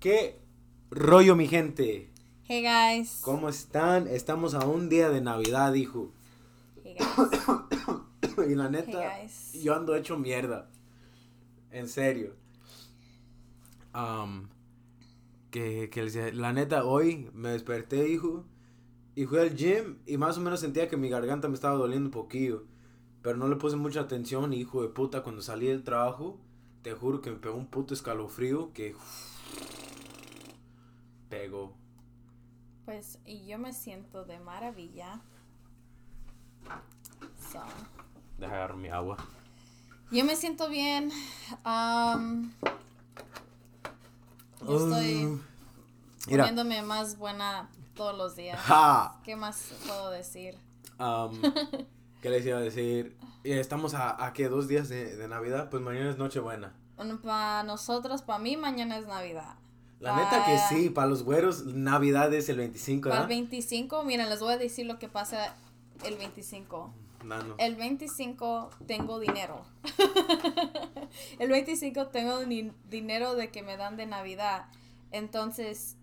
¿Qué rollo, mi gente? Hey guys. ¿Cómo están? Estamos a un día de Navidad, hijo. Hey guys. y la neta, Hey, guys. yo ando hecho mierda. En serio. Am, que, la neta, hoy me desperté, hijo. Y fui al gym y más o menos sentía que mi garganta me estaba doliendo un poquillo. Pero no le puse mucha atención, hijo de puta. Cuando salí del trabajo, te juro que me pegó un puto escalofrío que... Pegó. Pues y yo me siento de maravilla. So, Deja agarrar mi agua. yo me siento bien. Um, yo estoy Uh, Mira. poniéndome más buena todos los días. ¿Qué más puedo decir? ¿Qué les iba a decir? Estamos a, a ¿qué? dos días de, de Navidad. Pues mañana es Nochebuena. Para nosotros, para mí, mañana es Navidad. La neta que sí, para los güeros, Navidad es el 25, Para el ¿verdad? 25, miren, les voy a decir lo que pasa el 25. Nano. El 25 tengo dinero. el 25 tengo ni- dinero de que me dan de Navidad. Entonces,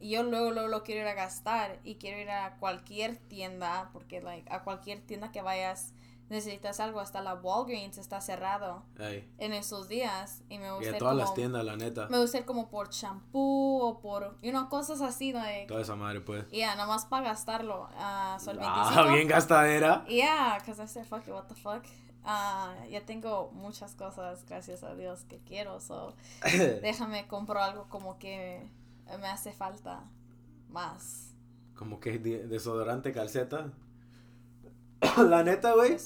yo luego, luego lo quiero ir a gastar y quiero ir a cualquier tienda, porque like, a cualquier tienda que vayas necesitas algo. Hasta la Walgreens está cerrado Ey, en esos días y me Y gusta a ir todas las como- tiendas, la neta. me gusta ir como por champú o por, you know, cosas así, like, Toda esa madre, pues. yeah, nomás para gastarlo. ah so el Ah, 25 bien gastadera. Yeah, because I said, fuck it, what the fuck. Ah, ya tengo muchas cosas, gracias a Dios, que quiero. So, déjame compro algo como que me hace falta más. Como que de- desodorante, calceta. la neta, güey.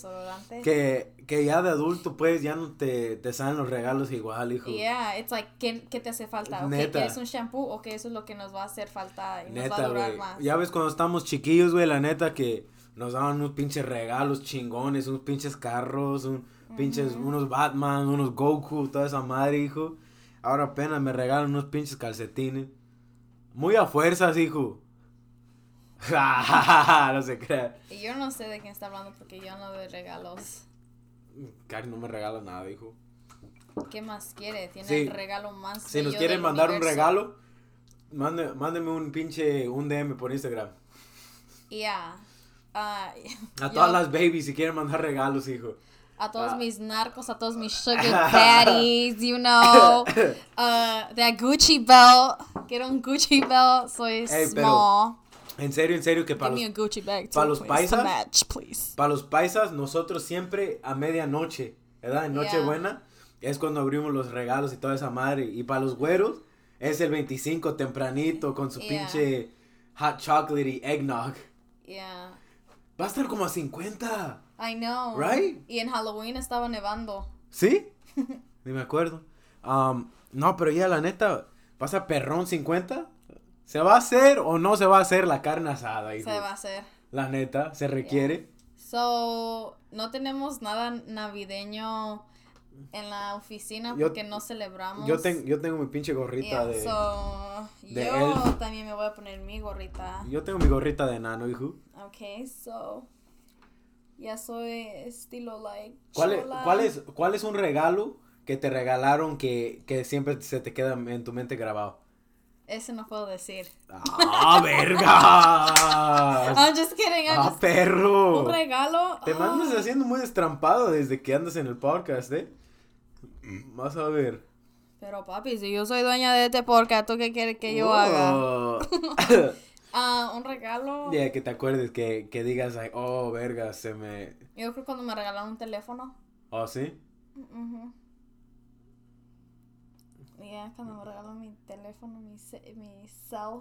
Que, que ya de adulto, pues, ya no te, te salen los regalos igual, hijo. Yeah, it's like, ¿qué, qué te hace falta? Neta. ¿Quieres un shampoo? Ok, eso es lo que nos va a hacer falta y nos va a Neta, durar más. Ya ves cuando estamos chiquillos, güey, la neta que nos daban unos pinches regalos chingones, unos pinches carros, un, pinches, Ujú. unos Batman, unos Goku, toda esa madre, hijo. Ahora apenas me regalan unos pinches calcetines. Muy a fuerzas, hijo. no se crea. Y yo no sé de quién está hablando porque yo no doy regalos. Cari no me regala nada, hijo. ¿Qué más quiere? Tiene Sí. el regalo más Si nos quieren mandar un universo. regalo, mande, mándeme un pinche, un DM por Instagram. Yeah. Ah, A yo- todas las babies si quieren mandar regalos, hijo. a todos Ah. mis narcos, a todos mis sugar daddies, you know, uh, that Gucci belt, quiero un Gucci belt, soy Ey, pero small. En serio, en serio, que para Give los, para los paisas, match, para los paisas, nosotros siempre a medianoche, ¿verdad? En Yeah. Nochebuena es cuando abrimos los regalos y toda esa madre. Y para los güeros es el 25 tempranito con su Yeah. pinche hot chocolate y eggnog. Yeah, Va a estar como a 50. I know. Right? Y en Halloween estaba nevando. ¿Sí? Ni me acuerdo. Um, no, pero ya la neta, pasa perrón 50. ¿Se va a hacer o no se va a hacer la carne asada? hijo? Se va a hacer. La neta, se requiere. So, no tenemos nada navideño en la oficina Yo- porque no celebramos. Yo, ten- yo tengo mi pinche gorrita Yeah, de... so, de yo elf. también me voy a poner mi gorrita. Yo tengo mi gorrita de enano, hijo. Okay, so ya soy estilo like ¿Cuál es, chola. cuál es, cuál es un regalo que te regalaron que, que siempre se te queda en tu mente grabado? Ese no puedo decir. ¡Ah, verga! I'm just kidding. I'm ¡Ah, just- perro! un regalo. Te mandas Ah. haciendo muy destrampado desde que andas en el podcast, ¿eh? Vas a ver. Pero papi, si yo soy dueña de este podcast, ¿tú qué quieres que yo haga? Oh. Ah, un regalo. Ya, que te acuerdes, que, que digas, like, oh, verga, se me... Yo creo cuando me regalaron un teléfono. ¿Oh, sí? Ujú. Cuando me regalaron mi teléfono, mi, mi cell.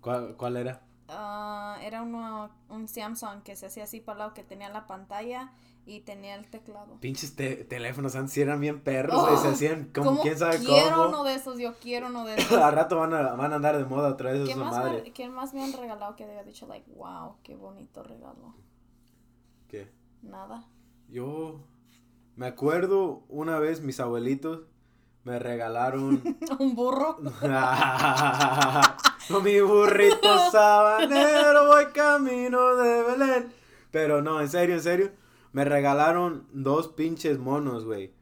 ¿Cuál, cuál era? Ah, era uno, un Samsung que se hacía así para el lado, que tenía la pantalla y tenía el teclado. Pinches te- teléfonos antes eran bien perros, Oh, se hacían como ¿Cómo quién sabe quiero cómo. uno de esos, yo quiero uno de esos. Al rato van a, van a andar de moda otra vez ¿Qué esa más, madre. me, ¿Qué más me han regalado que haya dicho, like, wow, qué bonito regalo? ¿Qué? Nada. Yo me acuerdo una vez mis abuelitos me regalaron un burro. Mi burrito sabanero voy camino de Belén. Pero no, en serio, en serio. Me regalaron dos pinches monos, güey.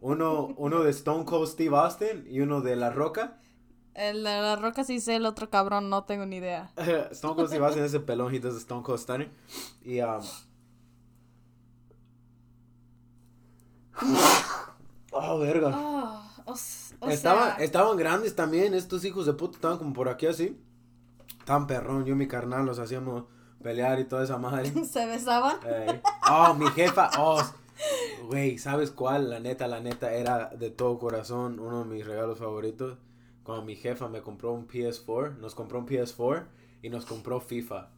Uno, uno de Stone Cold Steve Austin y uno de La Roca. El de la roca sí sé, el otro cabrón no tengo ni idea. Stone Cold si vas en ese pelón, he does Stone Cold Stunner. Y, um... Oh, verga. Oh, o, Estaban, sea, estaban grandes también, estos hijos de puta estaban como por aquí así. Estaban perrón, yo y mi carnal los hacíamos pelear y toda esa madre. se besaban. Oh, mi jefa, oh, güey, ¿sabes cuál? La neta, la neta, era de todo corazón uno de mis regalos favoritos. Cuando mi jefa me compró un PS4, nos compró un PS4 y nos compró FIFA.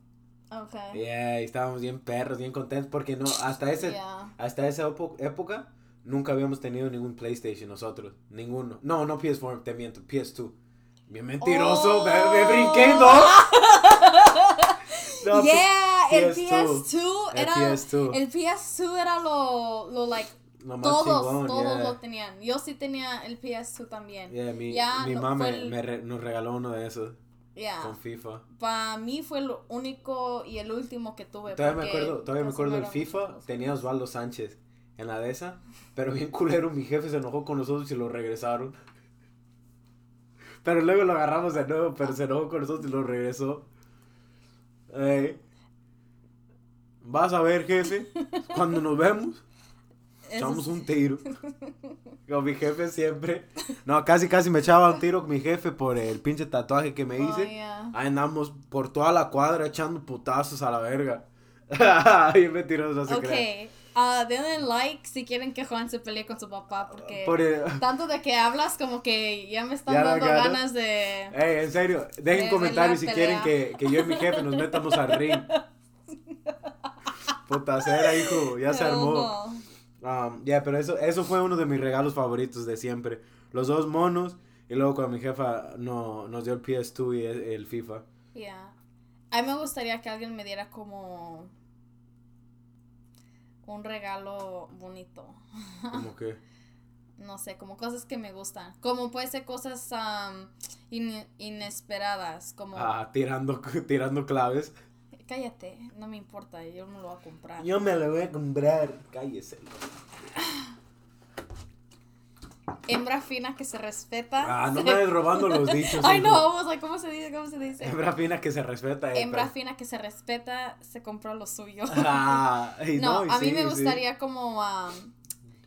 Ok. Yeah, y estábamos bien perros, bien contentos porque no, hasta ese, Yeah. hasta esa época nunca habíamos tenido ningún PlayStation nosotros, ninguno. No, no PS4, te miento, PS2. Bien mentiroso, Oh. me, me brinqué dos. No, yeah, el PS2. PS2 El era PS2. el PS2 era lo, lo like lo todos, chingón, todos yeah. lo tenían. Yo sí tenía el PS2 también. Yeah, mi, Ya mi no- mamá el- me re- nos regaló uno de esos Yeah. con FIFA. Para mí fue el único y el último que tuve. Todavía me acuerdo, todavía me acuerdo del FIFA, tenía Osvaldo Sánchez en la de esa, pero bien culero, mi jefe se enojó con nosotros y lo regresaron. Pero luego lo agarramos de nuevo, pero se enojó con nosotros y lo regresó. Vas a ver, jefe, cuando nos vemos, echamos un tiro. Con mi jefe siempre. No, casi casi me echaba un tiro con mi jefe por el pinche tatuaje que me Oh, hice. yeah. Ahí andamos por toda la cuadra echando putazos a la verga. Bien mentiroso, se crea. Ah, denle like si quieren que Juan se pelee con su papá porque Por el- tanto de que hablas como que ya me están Ya dan dando ganas. ganas de... Ey, en serio, dejen De comentarios si quieren que, que yo y mi jefe nos metamos al ring. Putacera, hijo, ya se Hell armó. no. Um, ya, pero eso, eso fue uno de mis regalos favoritos de siempre. Los dos monos y luego cuando mi jefa no, nos dio el PS2 y el, el FIFA. Yeah. A mí me gustaría que alguien me diera como un regalo bonito. Como que... No sé, como cosas que me gustan. Como puede ser cosas am, in- inesperadas, como... Ah, tirando, tirando claves. Cállate, no me importa, yo me lo voy a comprar. Yo me lo voy a comprar. Cállese. Hembra fina que se respeta. Ah, no me vayas robando los dichos. Ay, hijo. no, vamos a ¿cómo se dice? ¿Cómo se dice? Hembra fina que se respeta. eh, Hembra pero- fina que se respeta, se compró lo suyo. Ah, y no, y a mí sí, me sí. gustaría como am,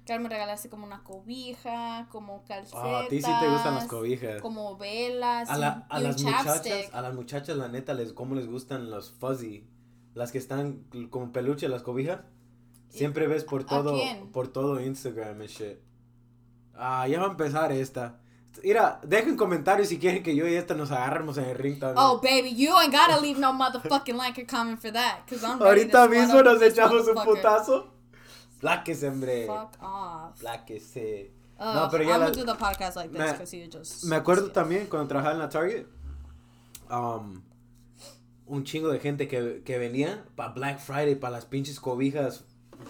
que él me regalase como una cobija, como calcetas. Ah, a ti sí te gustan las cobijas. Como velas. A, la- a y las muchachas, a las muchachas, la neta, les, ¿cómo les gustan los fuzzy? Las que están como peluche, las cobijas. Siempre ves por ¿A todo, por todo Instagram y shit. Ah, ya va a empezar esta. Mira, dejen comentarios si quieren que yo y esta nos agarremos en el ring también. Oh, baby, you ain't gotta leave no motherfucking like or comment for that. Cause I'm Ahorita mismo nos echamos un putazo. Pláquese, hombre. Fuck off. Pláquese. Ugh, No, pero ya I'm la- gonna do the podcast like this because you just. Me acuerdo también cuando trabajaba en la Target, um, un chingo de gente que, que venía para Black Friday, para las pinches cobijas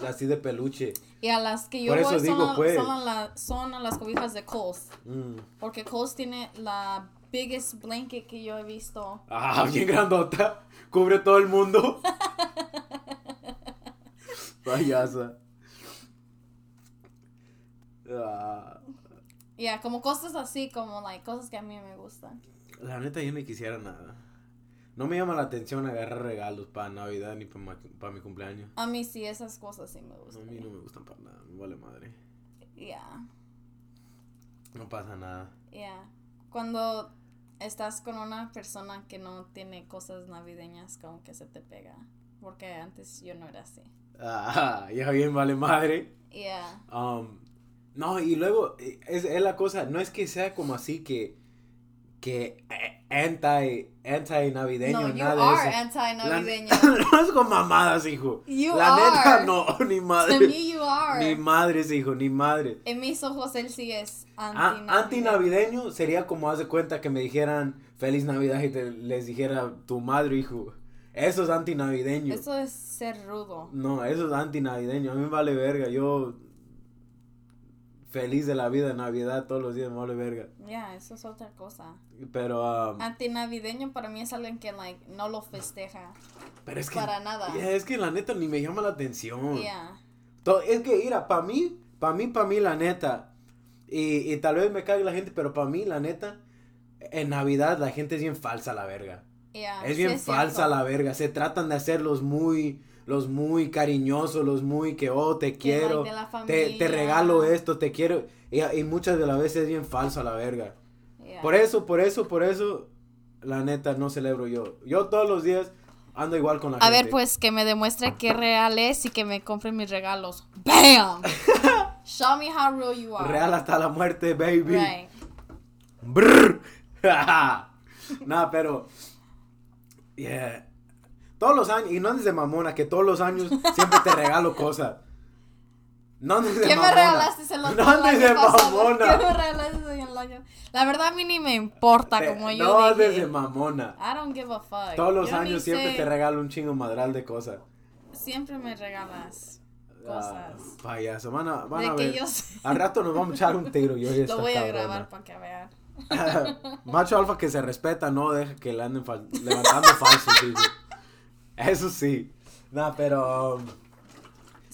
así de peluche. Y a las que yo voy son, digo, a- pues. son, a la- son a las cobijas de Kohl's. Mm. Porque Kohl's tiene la biggest blanket que yo he visto. Ah, bien grandota. Cubre todo el mundo. Payasa. Ah, Ya, como cosas así, como like, cosas que a mí me gustan. la neta, yo no quisiera nada. No me llama la atención agarrar regalos para Navidad ni para mi cumpleaños. A mí sí, esas cosas sí me A gustan. mí no me gustan para nada, me vale madre. Ya, No pasa nada. ya. Cuando estás con una persona que no tiene cosas navideñas, como que se te pega. Porque antes yo no era así. Ah, ya bien vale madre. Ya. Um, no, y luego, eh, es, es la cosa, no es que sea como así que, que eh, anti, anti navideño, No, you nada de are eso. anti-navideño. La- no es con mamadas, hijo. You la neta, are. no, ni To madre. me you are. Ni madres, hijo, ni madre. En mis ojos él sí es Ah, anti-navideño. Anti-navideño sería como haz de cuenta que me dijeran feliz Navidad y te, les dijera tu madre, hijo. Eso es antinavideño. Eso es ser rudo. No, eso es antinavideño. A mí me vale verga. Yo feliz de la vida, Navidad todos los días me vale verga. Ya, eso es otra cosa. Pero, um, Antinavideño para mí es alguien que like no lo festeja. pero es que para nada. Ya, es que la neta ni me llama la atención. Ya. To- Es que, mira, para mí, para mí, para mí, la neta, y, y tal vez me cague la gente, pero para mí, la neta, en Navidad la gente es bien falsa la verga. Yeah, Es sí bien falsa cierto. la verga. Se tratan de hacer los muy, los muy cariñosos, los muy que, oh, te quiero, te, te regalo esto, te quiero. Y, y muchas de las veces es bien falsa la verga. Yeah. Por eso, por eso, por eso, la neta, no celebro yo. Yo todos los días ando igual con la A gente. ver, pues que me demuestre qué real es y que me compren mis regalos. ¡Bam! Show me how real you are. Real hasta la muerte, baby. Right. Brr. no, pero. Yeah. Todos los años, y no andes de mamona, que todos los años siempre te regalo cosas. No andes de ¿Qué me mamona. regalaste el otro No andes de mamona. ¿Qué me regalaste el año? La verdad a mí ni me importa Te- como yo no andes de mamona. I don't give a fuck. Todos los Yo años siempre sé. te regalo un chingo madral de cosas. Siempre me regalas Ah, cosas. payaso, van a, van de a que ver. yo sé. Al rato nos vamos a echar un tiro yo y esta Lo voy a cabrona. grabar para que vean. Macho alfa que se respeta, no deja que le anden fal- levantando falsos, hijo. Eso sí. No, pero um,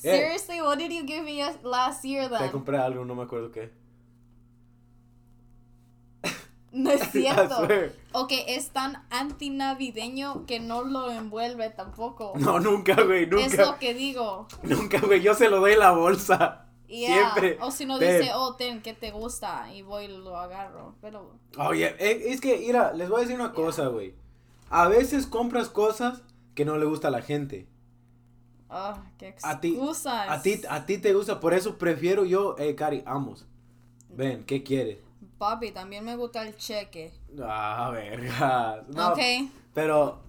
Eh. Seriously, what did you give me last year te then? compré algo, no me acuerdo qué. No es cierto. Ok, es tan antinavideño que no lo envuelve tampoco. No, nunca, güey, Es nunca. lo que digo. Nunca, güey, yo se lo doy en la bolsa. Yeah. Siempre. O si no Ten. dice, oh, ten, ¿qué te gusta? Y voy y lo agarro. Pero, Oye, eh, es que, mira, les voy a decir una cosa, güey. A veces compras cosas que no le gusta a la gente. ah, qué A ti, excusas. a ti, a ti te gusta, por eso prefiero yo, eh, Cari, amos. Ven, ¿qué quieres? Papi, también me gusta el cheque. Ah, verga. No, ok. Pero,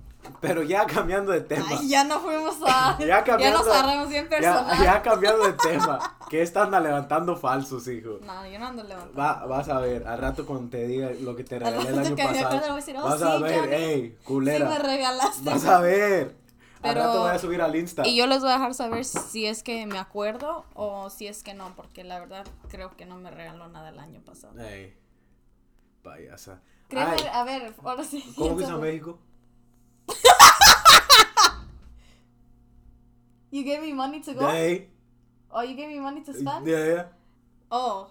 pero ya cambiando de tema. Ay, ya no fuimos a. Ya ya, cambiando- nos agarramos bien ya, personal. ya cambiando de tema. ¿Qué están levantando falsos, hijo? No, yo no ando levantando. Va, vas a ver, al rato cuando te diga lo que te Al regalé el año que pasado. voy a decir, oh, vas a ver, ey, Sí, me culera. regalaste. vas a ver. Pero- al rato voy a subir al Insta. Y yo les voy a dejar saber si es que me acuerdo o si es que no, porque la verdad creo que no me regaló nada el año pasado. Ey, payasa. Que- a ver, ahora sí. ¿Cómo fuiste a piénsalo. México? You gave me money to go? Ey, Oh, you gave me money to spend? yeah. Oh.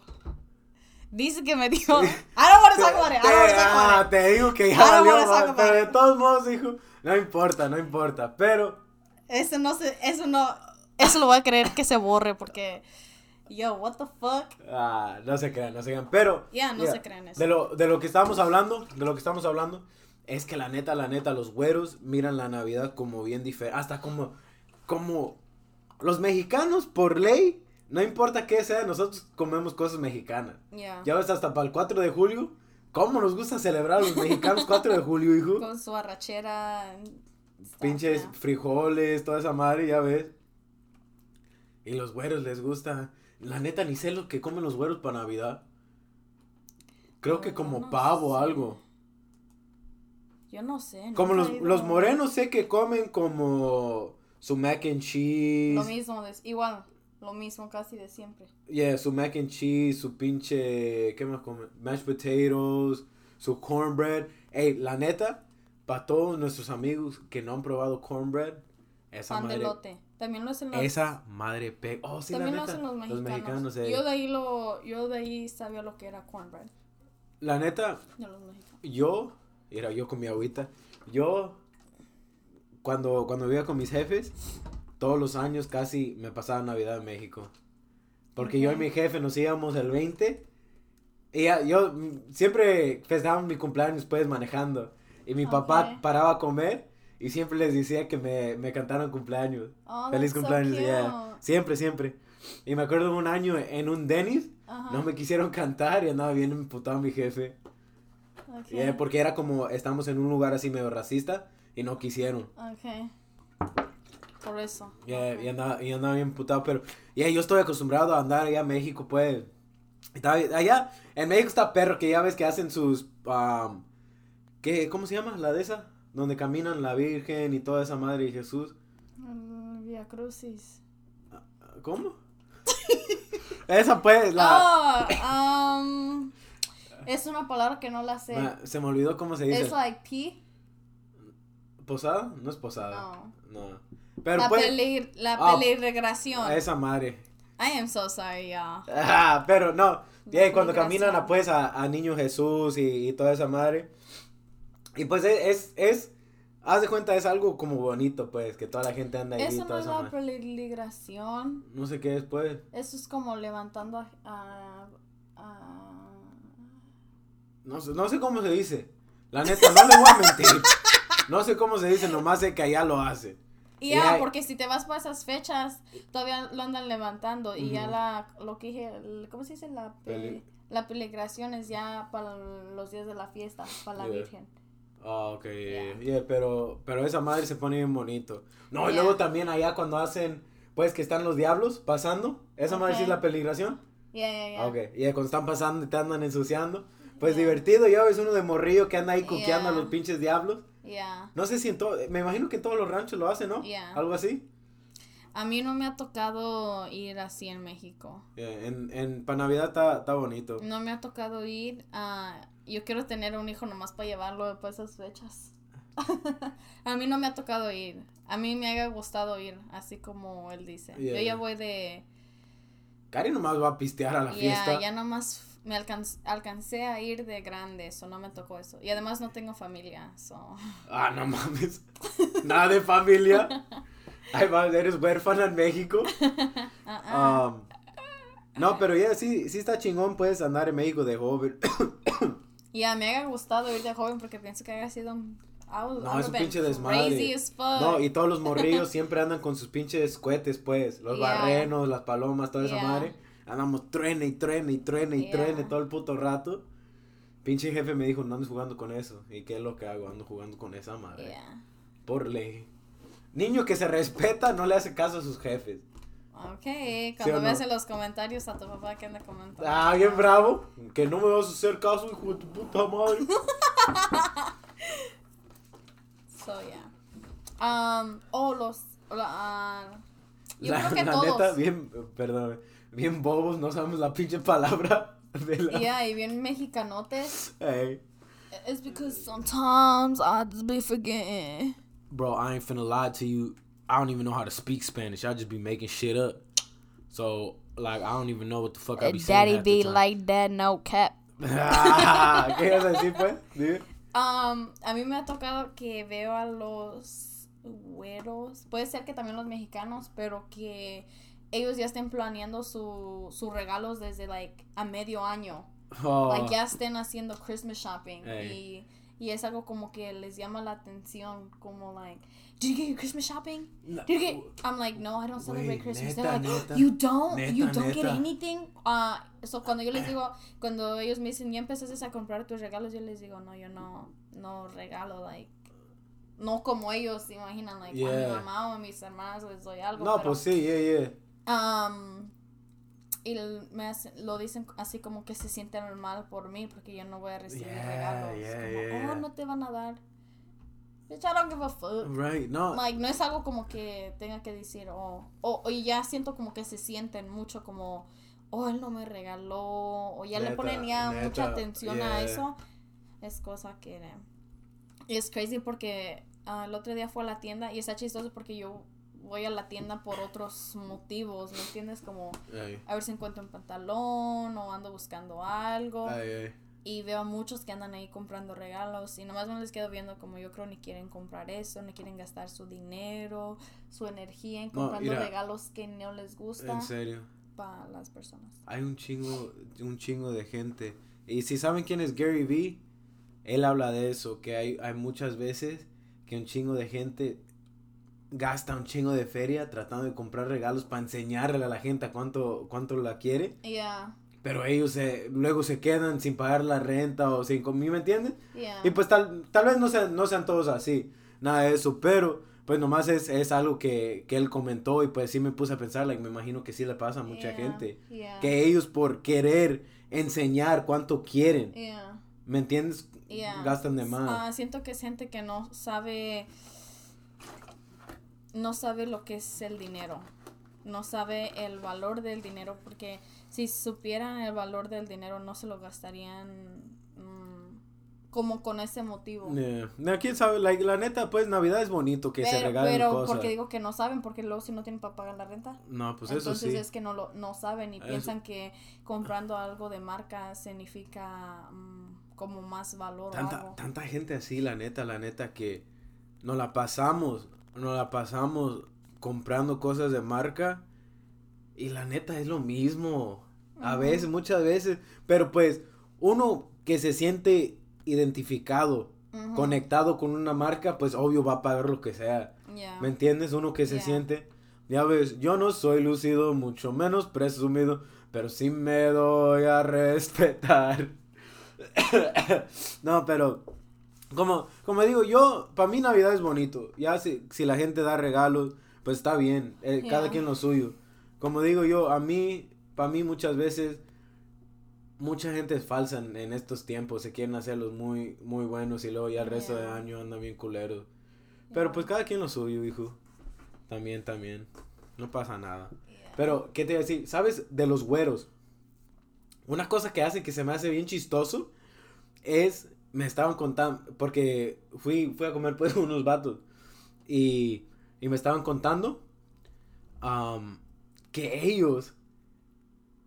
Dice que me dijo. I don't want to talk about it. I don't want to talk ah, about it. te digo que ya valió, pero de todos modos, hijo, no importa, no importa, pero Eso no se, eso no, eso lo voy a creer que se borre porque, yo, what the fuck? ah, no se crean, no se crean, pero Ya, no mira, se crean eso. De lo, de lo que estamos hablando, de lo que estamos hablando, es que la neta, la neta, los güeros miran la Navidad como bien diferente, hasta como, como los mexicanos por ley, no importa qué sea, nosotros comemos cosas mexicanas. Ya. Ya ves, hasta para el 4 de julio, ¿cómo nos gusta celebrar a los mexicanos 4 de julio, hijo? Con su arrachera. Pinches frijoles, toda esa madre, ya ves. Y los güeros les gusta. La neta, ni sé lo que comen los güeros para Navidad. Creo que como pavo o algo. Yo no sé. Como nunca los, los morenos sé que comen como su mac and cheese. Lo mismo, de- igual, lo mismo casi de siempre. Yeah, su mac and cheese, su pinche, ¿qué más comen? Mashed potatoes, su cornbread. Ey, la neta, para todos nuestros amigos que no han probado cornbread, esa Pan de madre, lote. También lo hacen los, esa madre pe... Oh, sí, también la lo neta, hacen los mexicanos. mexicanos, eh. Yo de ahí lo, yo de ahí sabía lo que era cornbread. La neta, De los mexicanos. yo, era yo con mi agüita, yo, cuando, cuando vivía con mis jefes, todos los años casi me pasaba Navidad en México. Porque yo y mi jefe nos íbamos el 20. Y ya- yo siempre festejábamos mi cumpleaños pues manejando. Y mi papá paraba a comer y siempre les decía que me, me cantaran cumpleaños. Oh, Feliz so cumpleaños, yeah. Siempre, siempre. Y me acuerdo de un año en un Dennis, no me quisieron cantar y andaba bien emputado mi jefe. Ok. Yeah, porque era como, estamos en un lugar así medio racista y no quisieron. Ok. Por eso. Yeah, y, andaba, y andaba bien putado, pero yeah, yo estoy acostumbrado a andar allá a México, pues. Allá, en México está perro, que ya ves que hacen sus, um, ¿qué, ¿cómo se llama? La de esa, donde caminan la Virgen y toda esa madre y Jesús. Mm, Via Crucis. ¿Cómo? esa pues, la... Oh, um, es una palabra que no la sé. ma- se me olvidó cómo se dice. Es like P. ¿Posada? No es posada. No. No. Pero la pues, peli, la Ah, peliregración. esa madre. I am so sorry, y'all. Ah, pero no, yeah, cuando caminan a, pues a, a Niño Jesús y, y toda esa madre. Y pues es, es, es, haz de cuenta, es algo como bonito, pues, que toda la gente anda ahí y Eso no es la peligración. No sé qué es, pues. Eso es como levantando a- No sé, no sé cómo se dice. La neta, no le voy a mentir. No sé cómo se dice, nomás sé que allá lo hacen. Y Y ya, porque si te vas para esas fechas, todavía lo andan levantando. Y ya la, lo que dije, ¿cómo se dice? La, la peligración es ya para los días de la fiesta, para la Yeah. Virgen. Ah, ok, yeah, pero, pero esa madre se pone bien bonito. No, y luego también allá cuando hacen, pues que están los diablos pasando, esa madre sí es la peligración. Ya, ya, ya. Ah, Ok, y cuando están pasando y te andan ensuciando, pues Yeah. divertido, ya ves uno de morrillo que anda ahí cuqueando a los pinches diablos. Ya. No sé si en todo, me imagino que en todos los ranchos lo hacen, ¿no? Algo así. A mí no me ha tocado ir así en México. En, en, para Navidad está, está bonito. No me ha tocado ir a... Yo quiero tener un hijo nomás para llevarlo para esas fechas. a mí no me ha tocado ir. A mí me ha gustado ir, así como él dice. Yo ya voy de... Cari nomás va a pistear a la fiesta. ya nomás me alcanz- alcancé a ir de grande, eso no me tocó eso. Y además no tengo familia, so... Ah, no mames. Nada de familia. Ay, eres huérfana en México. Ah, ah. Um, no, pero ya sí, sí está chingón, puedes andar en México de joven. Ya, me ha gustado ir de joven porque pienso que haya sido un... No, es un pinche desmadre. No, y todos los morrillos siempre andan con sus pinches cohetes, pues. Los Yeah. barrenos, las palomas, toda esa Yeah. madre. Andamos truene y truene y truene y Yeah. truene todo el puto rato. Pinche jefe me dijo, no andes jugando con eso. ¿Y qué es lo que hago? Ando jugando con esa madre. Yeah. Por ley. Niño que se respeta no le hace caso a sus jefes. Ok, cuando o no? veas en los comentarios a tu papá que anda comentando. Ah, bien bravo. Que no me vas a hacer caso, hijo de tu puta madre. So, yeah. Um, oh, los... ah, yo la creo que la todos. neta, bien, perdón, bien bobos, no sabemos la pinche palabra de la... Yeah, y bien mexicanotes. Ey. It's because sometimes I just be forgetting. Bro, I ain't finna lie to you. I don't even know how to speak Spanish. I just be making shit up. So, like, I don't even know what the fuck I be saying Daddy be like that, no cap. ¿Qué ibas a decir, pues? Um, a mí me ha tocado que veo a los güeros, puede ser que también los mexicanos, pero que ellos ya estén planeando su, sus regalos desde like a medio año. Oh, Like ya estén haciendo Christmas shopping y, y es algo como que les llama la atención, como like, did you get your Christmas shopping? Did you get? I'm like, no, I don't celebrate Christmas. neta, They're like, neta. you don't, you Neta, don't get anything. Uh, so cuando yo les digo, cuando ellos me dicen, ya empezaste a comprar tus regalos, yo les digo, no, yo no, no regalo, like, no como ellos se imaginan, like, a mi mamá o a mis hermanas les doy algo. No, pero, pues sí, yeah, yeah. Um, y me hace- lo dicen así como que se sienten mal por mí porque yo no voy a recibir Yeah, regalos. yeah, como, yeah. oh, no te van a dar. Bitch, I don't give a fuck. Right, no. Like, no es algo como que tenga que decir, oh, o, o ya siento como que se sienten mucho como, oh, él no me regaló, o ya le ponen ya neta, mucha atención a eso. Es cosa que es crazy porque ah, el otro día fue a la tienda y está chistoso porque yo voy a la tienda por otros motivos, ¿me entiendes? Como a ver si encuentro un pantalón o ando buscando algo y veo a muchos que andan ahí comprando regalos y nomás me les quedo viendo como yo creo ni quieren comprar eso, ni quieren gastar su dinero, su energía en No, comprando mira. regalos que no les gusta En serio. para las personas. Hay un chingo, un chingo de gente. Y si saben quién es Gary Vee, él habla de eso, que hay, hay muchas veces que un chingo de gente gasta un chingo de feria tratando de comprar regalos para enseñarle a la gente a cuánto, cuánto la quiere. Yeah, Pero ellos se, luego se quedan sin pagar la renta o sin comida, ¿me entiendes? yeah. Y pues tal, tal vez no sean, no sean todos así, nada de eso, pero pues nomás es, es algo que, que él comentó y pues sí me puse a pensar, like, me imagino que sí le pasa a mucha Yeah, gente. yeah, Que ellos por querer enseñar cuánto quieren, ¿me entiendes? Gastan de más. Ah, siento que es gente que no sabe no sabe lo que es el dinero. No sabe el valor del dinero porque si supieran el valor del dinero no se lo gastarían mm, como con ese motivo. Yeah. No, quién sabe, la neta, pues Navidad es bonito que se regalen pero cosas. porque digo que no saben, porque luego si no tienen para pagar la renta. No, pues eso Entonces sí. es que no lo no saben y Eso- piensan que comprando algo de marca significa mm, como más valor o Tanta, algo. tanta gente así, la neta, la neta, que nos la pasamos, nos la pasamos comprando cosas de marca y la neta es lo mismo. A veces, muchas veces, pero pues uno que se siente identificado, conectado con una marca, pues obvio va a pagar lo que sea. Yeah. ¿Me entiendes? Uno que se Yeah. siente, ya ves, yo no soy lucido, mucho menos presumido, pero sí me doy a respetar. no, pero como, como digo, yo, para mí Navidad es bonito. Ya si, si la gente da regalos, pues está bien, eh, cada Yeah. quien lo suyo. Como digo yo, a mí, para mí muchas veces, mucha gente es falsa en, en estos tiempos, se quieren hacerlos muy, muy buenos y luego ya el resto de Yeah. año andan bien culeros. Pero pues cada quien lo suyo, hijo. También, también. No pasa nada. Yeah. Pero, ¿qué te iba a decir? ¿Sabes? De los güeros. Una cosa que hace que se me hace bien chistoso es, me estaban contando, porque fui, fui a comer pues unos vatos y, y me estaban contando que ellos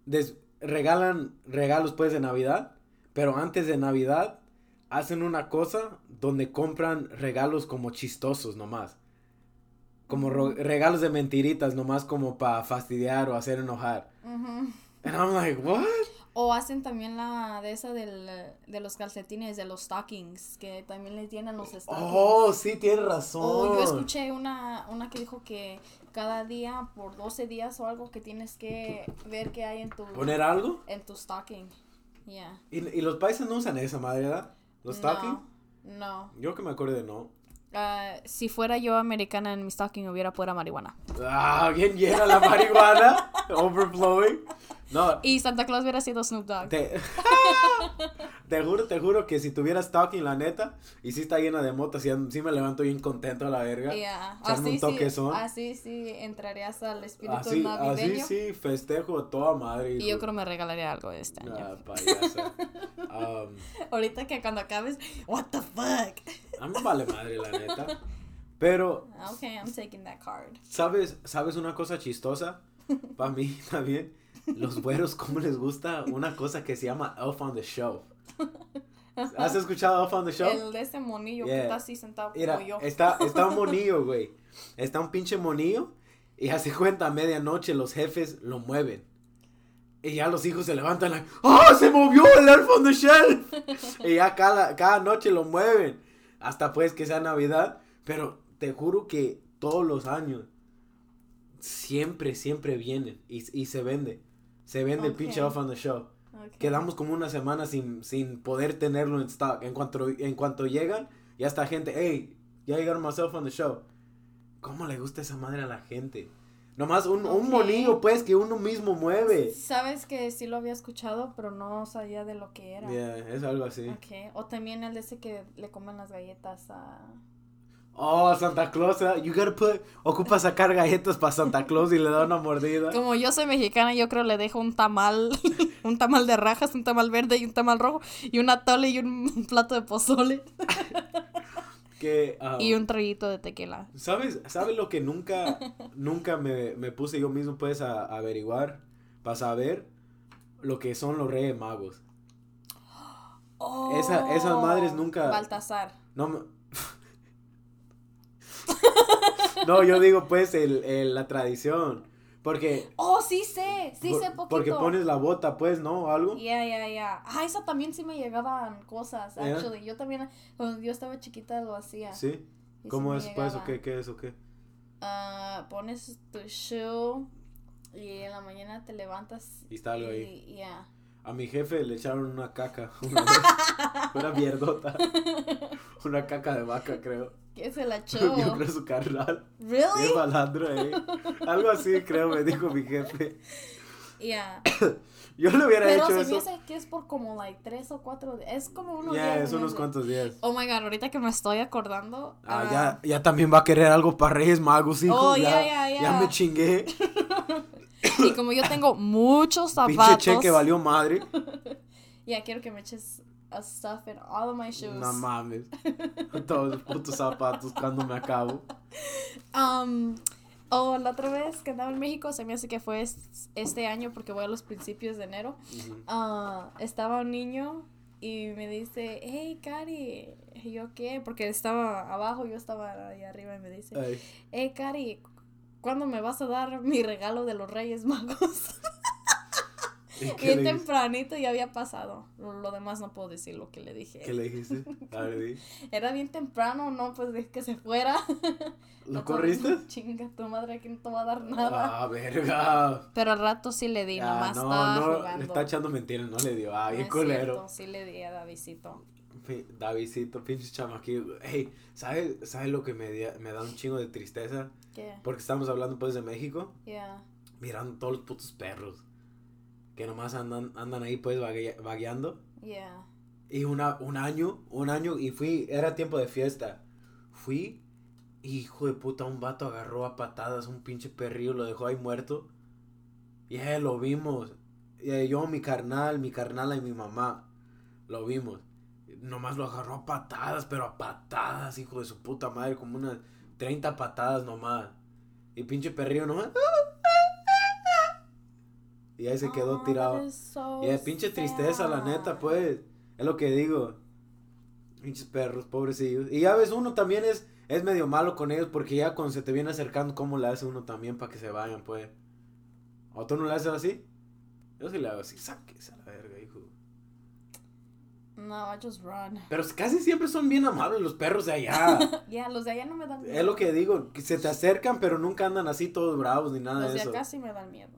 des- regalan regalos pues de Navidad, pero antes de Navidad hacen una cosa donde compran regalos como chistosos nomás. Como regalos de mentiritas nomás como para fastidiar o hacer enojar. And I'm like, what? O hacen también la de esa del, de los calcetines, de los stockings, que también les llenan los stockings. Oh, sí, tienes razón. O yo escuché una, una que dijo que cada día, por 12 días o algo, que tienes que ver qué hay en tu, ¿Poner algo? en tu stocking. Yeah. ¿Y, y los países no usan esa madre, ¿verdad? ¿Los stocking? No. no. Yo que me acuerdo de no. Ah, si fuera yo americana en mi stocking hubiera fuera marihuana. Ah, bien llena la marihuana. overflowing. No, Y Santa Claus hubiera sido Snoop Dogg. te... te juro, te juro que si tuviera stocking, la neta, y si está llena de motas, sí, sí me levanto bien contento a la verga. Yeah. Echarme un Así, sí, toquezón. así sí entrarías al espíritu Así, navideño. así sí, festejo toda madre. Y yo creo me regalaría algo este año. Ah. Um, Ahorita que cuando acabes, what the fuck? A mí me vale madre, la neta. Pero, Okay, I'm taking that card. ¿sabes, ¿sabes una cosa chistosa? Para mí también. Los güeros, ¿cómo les gusta una cosa que se llama Elf on the Show? ¿Has escuchado Elf on the Show? El de ese monillo Yeah. que está así sentado Mira, como yo. está, está un monillo, güey. Está un pinche monillo. Y hace cuenta, a medianoche los jefes lo mueven. Y ya los hijos se levantan, like, ¡Oh, se movió el Elf on the Shelf! y ya cada, cada noche lo mueven. Hasta pues que sea Navidad. Pero te juro que todos los años, siempre, siempre vienen. Y, y se vende. Se vende el pinche. Elf on the Show. Okay. Quedamos como una semana sin, sin poder tenerlo en stock. En cuanto, en cuanto llegan, ya está gente, hey, ya llegaron myself on the show. ¿Cómo le gusta esa madre a la gente? Nomás un, un Ok. monillo, pues, que uno mismo mueve. Sabes que sí lo había escuchado, pero no sabía de lo que era. Yeah, es algo así. Okay. O también el de ese que le comen las galletas a... Oh, Santa Claus, ¿eh? you gotta put, ocupa sacar galletas para Santa Claus y le da una mordida. Como yo soy mexicana, yo creo le dejo un tamal, un tamal de rajas, un tamal verde y un tamal rojo, y una tole y un plato de pozole, Que, y un traguito de tequila. ¿Sabes, ¿Sabes lo que nunca, nunca me, me puse yo mismo, pues, a, a averiguar? Para saber lo que son los reyes magos. Esa- esas madres nunca- Baltasar. No, me- no, yo digo pues el, el- la tradición. Porque, Oh, sí sé, sí por- sé poquito. porque pones la bota pues, ¿no? O algo. Ya, ya, ya. Ah, esa también sí me llegaban cosas, Yeah. actually. Yo también, cuando yo estaba chiquita, lo hacía. Sí. Y ¿Cómo es pues o qué, qué es o qué? Ah, pones tu shoe y en la mañana te levantas. Y está algo ahí. y Ya. A mi jefe le echaron una caca. Una, una mierdota. Una caca de vaca, creo. ¿Qué se la echó? Yo creo su carnal. ¿Really? Qué malandro, eh. Algo así, creo, me dijo mi jefe. Ya. Yo le hubiera Pero hecho me eso. hace que es por como, like, tres o cuatro. Es como unos Ya, días es unos cuantos días. Oh my god, ahorita que me estoy acordando. Ah, ah, ya, ya también va a querer algo para Reyes Magos, hijo. Oh, ya, ya, ya, ya. me chingué. Y como yo tengo muchos Pinche zapatos. cheque valió madre. Ya quiero que me eches a stuff in all of my shoes. No mames. Todos los putos zapatos cuando me acabo. Um, oh, la otra vez que andaba en México, se me hace que fue es- este año porque voy a los principios de enero. Ujú. Ah, estaba un niño y me dice, hey, Cari. Y yo, ¿qué? Porque estaba abajo, yo estaba ahí arriba y me dice, Ay, hey, Cari, ¿cuándo me vas a dar mi regalo de los Reyes Magos? ¿y Bien tempranito ya había pasado. Lo, demás no puedo decir lo que le dije. ¿Qué le dijiste? A ver, di. Era bien temprano, no, pues dije que se fuera. ¿Lo corriste? Chinga, tu madre aquí no te va a dar nada. Ah, verga. Pero al rato sí le di, Ah, nomás no, estaba no, jugando. está echando mentiras, no le dio. Ah, No bien es culero. cierto, sí le di a Davidito. Pi- Davidcito, pinche chamaquillo. Hey, ¿sabes sabe lo que me, da- me da un chingo de tristeza? ¿Qué? Porque estamos hablando pues de México. Yeah. Mirando todos los putos perros. Que nomás andan, andan ahí pues vague- vagueando. Yeah. Y una, un año, un año, y fui, era tiempo de fiesta. Fui, hijo de puta, un vato agarró a patadas un pinche perrillo, lo dejó ahí muerto. Y eh, lo vimos. Y, yo, mi carnal, mi carnala y mi mamá, lo vimos. Nomás lo agarró a patadas, pero a patadas, hijo de su puta madre, como unas 30 patadas nomás. Y pinche perrillo nomás. Y ahí se quedó Oh, tirado. so Y de pinche tristeza, la neta, pues. Es lo que digo. Pinches perros, pobrecillos. Y ya ves, uno también es, es medio malo con ellos porque ya cuando se te viene acercando, ¿cómo le hace uno también para que se vayan, pues? ¿O tú no le haces así? Yo sí le hago así, sáquese a la verga, hijo. No, I just run. Pero casi siempre son bien amables los perros de allá. Yeah, los de allá no me dan miedo. es lo que digo, que se te acercan, pero nunca andan así todos bravos ni nada Los de de eso. acá sí me dan miedo.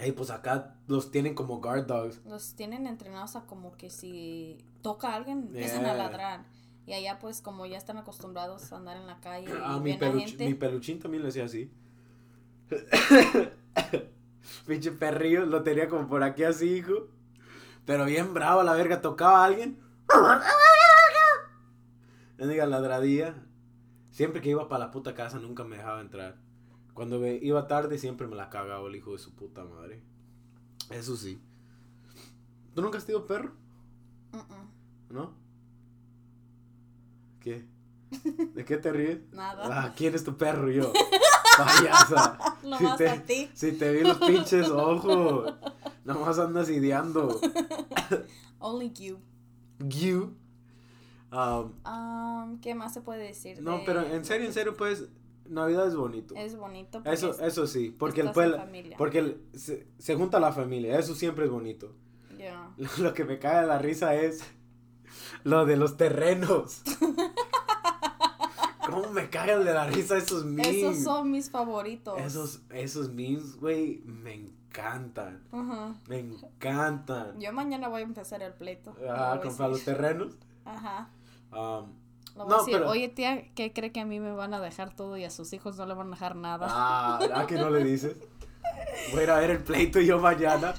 Ey, pues acá los tienen como guard dogs. Los tienen entrenados a como que si toca a alguien, empiezan Yeah. a ladrar. Y allá pues como ya están acostumbrados a andar en la calle y Ah, mi, ven a peluch- gente. mi peluchín también le hacía así. Pinche perrillo, lo tenía como por aquí así, hijo. Pero bien bravo, la verga, tocaba a alguien. Le diga ladradía. Siempre que iba para la puta casa nunca me dejaba entrar. Cuando me iba tarde siempre me la cagaba el hijo de su puta madre. Eso sí. ¿Tú nunca has tenido perro? Mm-mm, ¿No? ¿Qué? ¿De qué te ríes? Nada. Ah, ¿quién es tu perro? Yo. Payasa. Nomás te, a ti. Si te vi los pinches ojos. Nomás andas ideando. Only you. You. Um, Um, ¿Qué más se puede decir? no, de- pero en serio, en serio, pues, Navidad es bonito. Es bonito. porque Eso, es- eso sí, porque el pueblo, porque el- se, se junta la familia, eso siempre es bonito. Yeah. Lo que me cae de la risa es lo de los terrenos. ¿Cómo me cagan de la risa esos memes? Esos son mis favoritos. Esos, esos memes, güey, me encantan. Ujú. Me encantan. Yo mañana voy a empezar el pleito. Ah, comprar los terrenos. Ajá. Um, Voy No, a decir, pero- oye tía, ¿qué cree que a mí me van a dejar todo y a sus hijos no le van a dejar nada? ah, ¿a que no le dices? Voy a ir a ver el pleito yo mañana.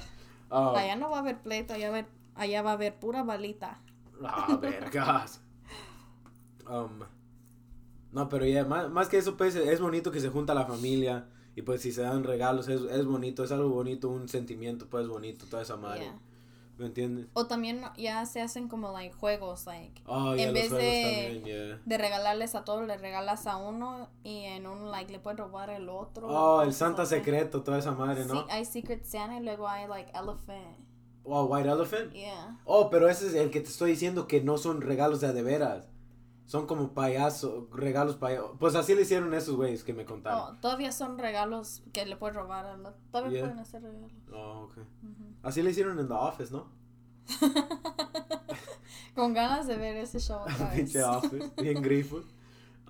Um, Allá no va a haber pleito, allá, va a haber- allá va a haber pura balita. Ah, vergas. Um, no, pero ya, más, más que eso, pues, es bonito que se junta la familia. Y pues, si se dan regalos, es, es bonito, es algo bonito, un sentimiento, pues, bonito, toda esa madre. Yeah. ¿Me entiendes? O también ya se hacen como like juegos, like Oh, En vez de- también, yeah. de regalarles a todos, le regalas a uno y en un like le puedes robar el otro. Oh, el Santa secreto, toda esa madre, ¿no? Sí, hay Secret Santa y luego hay like Elephant. Oh, White Elephant. Yeah. Oh, pero ese es el que te estoy diciendo que no son regalos de a de veras. Son como payasos, regalos payasos. Pues así le hicieron esos güeyes que me contaron. Oh, todavía son regalos que le puedes robar al otro. Todavía Yeah. pueden hacer regalos. Oh, ok. Ujú. Así le hicieron en The Office, ¿no? Con ganas de ver ese show otra vez. Office, bien grifo.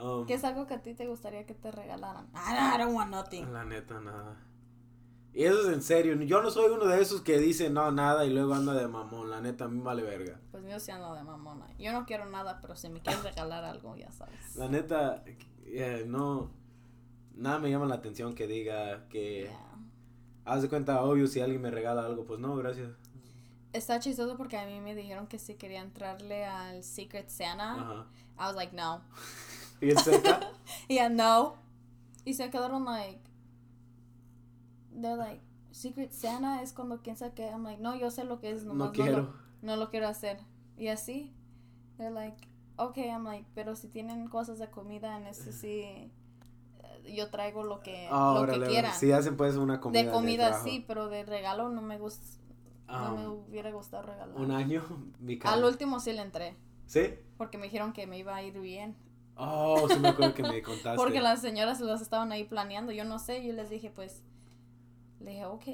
Um, ¿Qué es algo que a ti te gustaría que te regalaran? Ah, no, I don't want nothing. La neta, nada. Y eso es en serio. Yo no soy uno de esos que dice no, nada y luego anda de mamón. La neta, a mí vale verga. Pues yo sí ando de mamona. Yo no quiero nada, pero si me quieres regalar algo, ya sabes. La neta, eh, no. Nada me llama la atención que diga que. Yeah. Haz de cuenta, obvio, si alguien me regala algo, pues no, gracias. Está chistoso porque a mí me dijeron que si quería entrarle al Secret Santa. Ajá. I was like, no. Y el cerca. Yeah, no. Y se quedaron like. They're like, Secret Santa es cuando quien sabe que. I'm like, no, yo sé lo que es, no nomás no, quiero. lo, no lo quiero hacer. Y así. They're like, okay, I'm like, pero si tienen cosas de comida en ese sí, eh, yo traigo lo que, Ah, lo que órale, quieran. Si hacen pues una comida. de comida trabajo. sí, pero de regalo no me gusta, no me Um, hubiera gustado regalar. un año, mi Al carnal. último sí le entré, ¿Sí? porque me dijeron que me iba a ir bien. Oh, sí me acuerdo que me contaste. Porque las señoras las estaban ahí planeando, yo no sé, yo les dije pues, le dije, ok.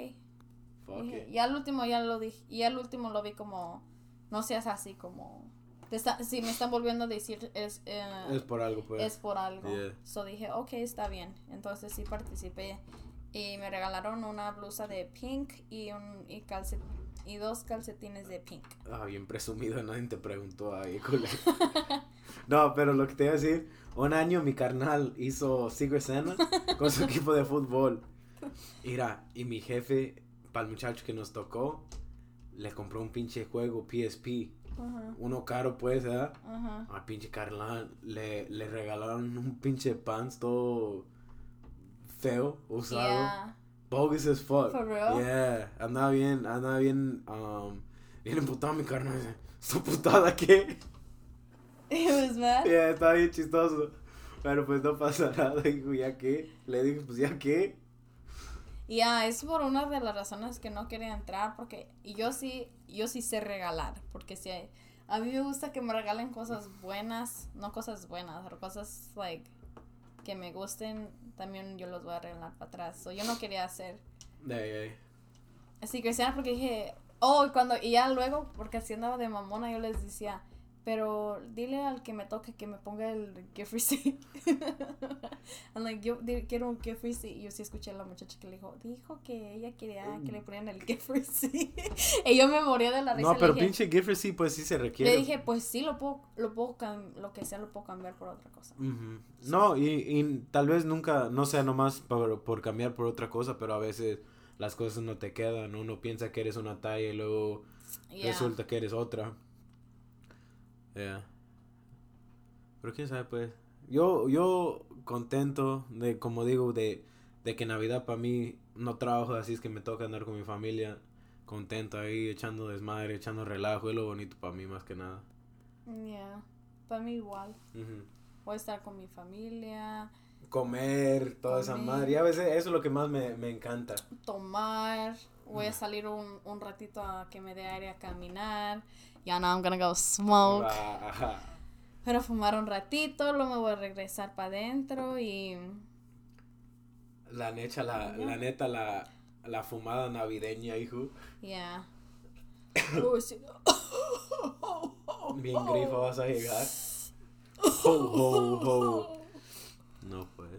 Fuck Dije, it. y al último ya lo dije, y al último lo vi como, no seas así como, te está, si me están volviendo a decir es, eh, Es por algo, pues. es por algo. Yeah. So dije, ok, está bien. Entonces sí participé. Y me regalaron una blusa de pink y, un, y, calcet, y dos calcetines de pink. Ah, bien presumido, nadie te preguntó ahí. No, pero lo que te iba a decir, un año mi carnal hizo Secret Santa con su equipo de fútbol. Mira, y mi jefe, para el muchacho que nos tocó, le compró un pinche juego PSP. Ajá, Uno caro, pues, ¿verdad? ajá. A pinche carnal le, le regalaron un pinche pants todo feo, usado. Yeah. Bogus as fuck. For real? Yeah, andaba bien, andaba bien, um, bien emputado mi carnal. ¿Su putada qué? It was mad. Yeah, estaba bien chistoso. Pero pues no pasa nada, dijo, ¿ya qué? Le dije, pues, ¿ya qué? Ya, es por una de las razones que no quería entrar, porque y yo sí, yo sí sé regalar, porque si hay- a mí me gusta que me regalen cosas buenas, no cosas buenas, pero cosas like que me gusten, también yo los voy a regalar para atrás. So, yo no quería hacer De ahí, así cristiana porque dije, oh, y cuando y ya luego porque así andaba de mamona yo les decía, pero dile al que me toque que me ponga el gift receipt. I'm like, yo quiero un gift receipt. Y yo sí escuché a la muchacha que le dijo, dijo que ella quería que le ponieran el gift receipt. y yo me moría de la risa. No, pero dije, pinche gift receipt, pues sí se requiere. le dije, pues sí, lo puedo, lo puedo lo que sea lo puedo cambiar por otra cosa. No, y, y tal vez nunca, no sea nomás por, por cambiar por otra cosa, pero a veces las cosas no te quedan. Uno piensa que eres una talla y luego Yeah. resulta que eres otra. Yeah. Pero quién sabe, pues. Yo, yo contento de, como digo, de, de que Navidad para mí no trabajo, así es que me toca andar con mi familia. Contento ahí, echando desmadre, echando relajo. Es lo bonito para mí más que nada. Yeah. Para mí igual. Voy a estar con mi familia, Comer, toda esa madre. Y a veces eso es lo que más me, me encanta. tomar. Voy a salir un, un ratito a que me dé aire a caminar. Ya no, I'm gonna go smoke. Ajá. Pero fumar un ratito, luego me voy a regresar para adentro y. La neta, la, la neta, la, la fumada navideña, hijo. Sí. Bien grifo vas a llegar. Ho, ho, ho. No, pues.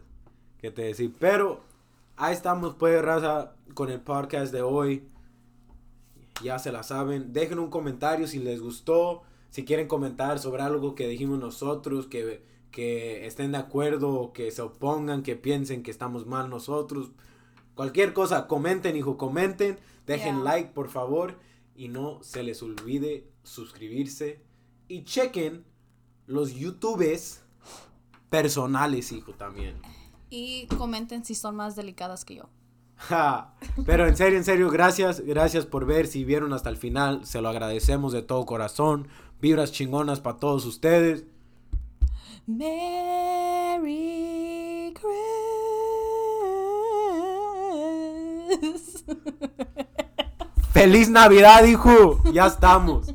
¿Qué te decir? Pero ahí estamos, pues, raza, con el podcast de hoy. Ya se la saben. Dejen un comentario si les gustó. Si quieren comentar sobre algo que dijimos nosotros, que, que estén de acuerdo, que se opongan, que piensen que estamos mal nosotros. Cualquier cosa, comenten, hijo, comenten. Dejen Yeah. like, por favor. Y no se les olvide suscribirse. Y chequen los YouTubes personales, hijo, también. Y comenten si son más delicadas que yo. Ja, Pero en serio, en serio, gracias, gracias por ver. Si vieron hasta el final, se lo agradecemos de todo corazón. Vibras chingonas para todos ustedes. Merry Christmas. ¡Feliz Navidad, hijo! Ya estamos.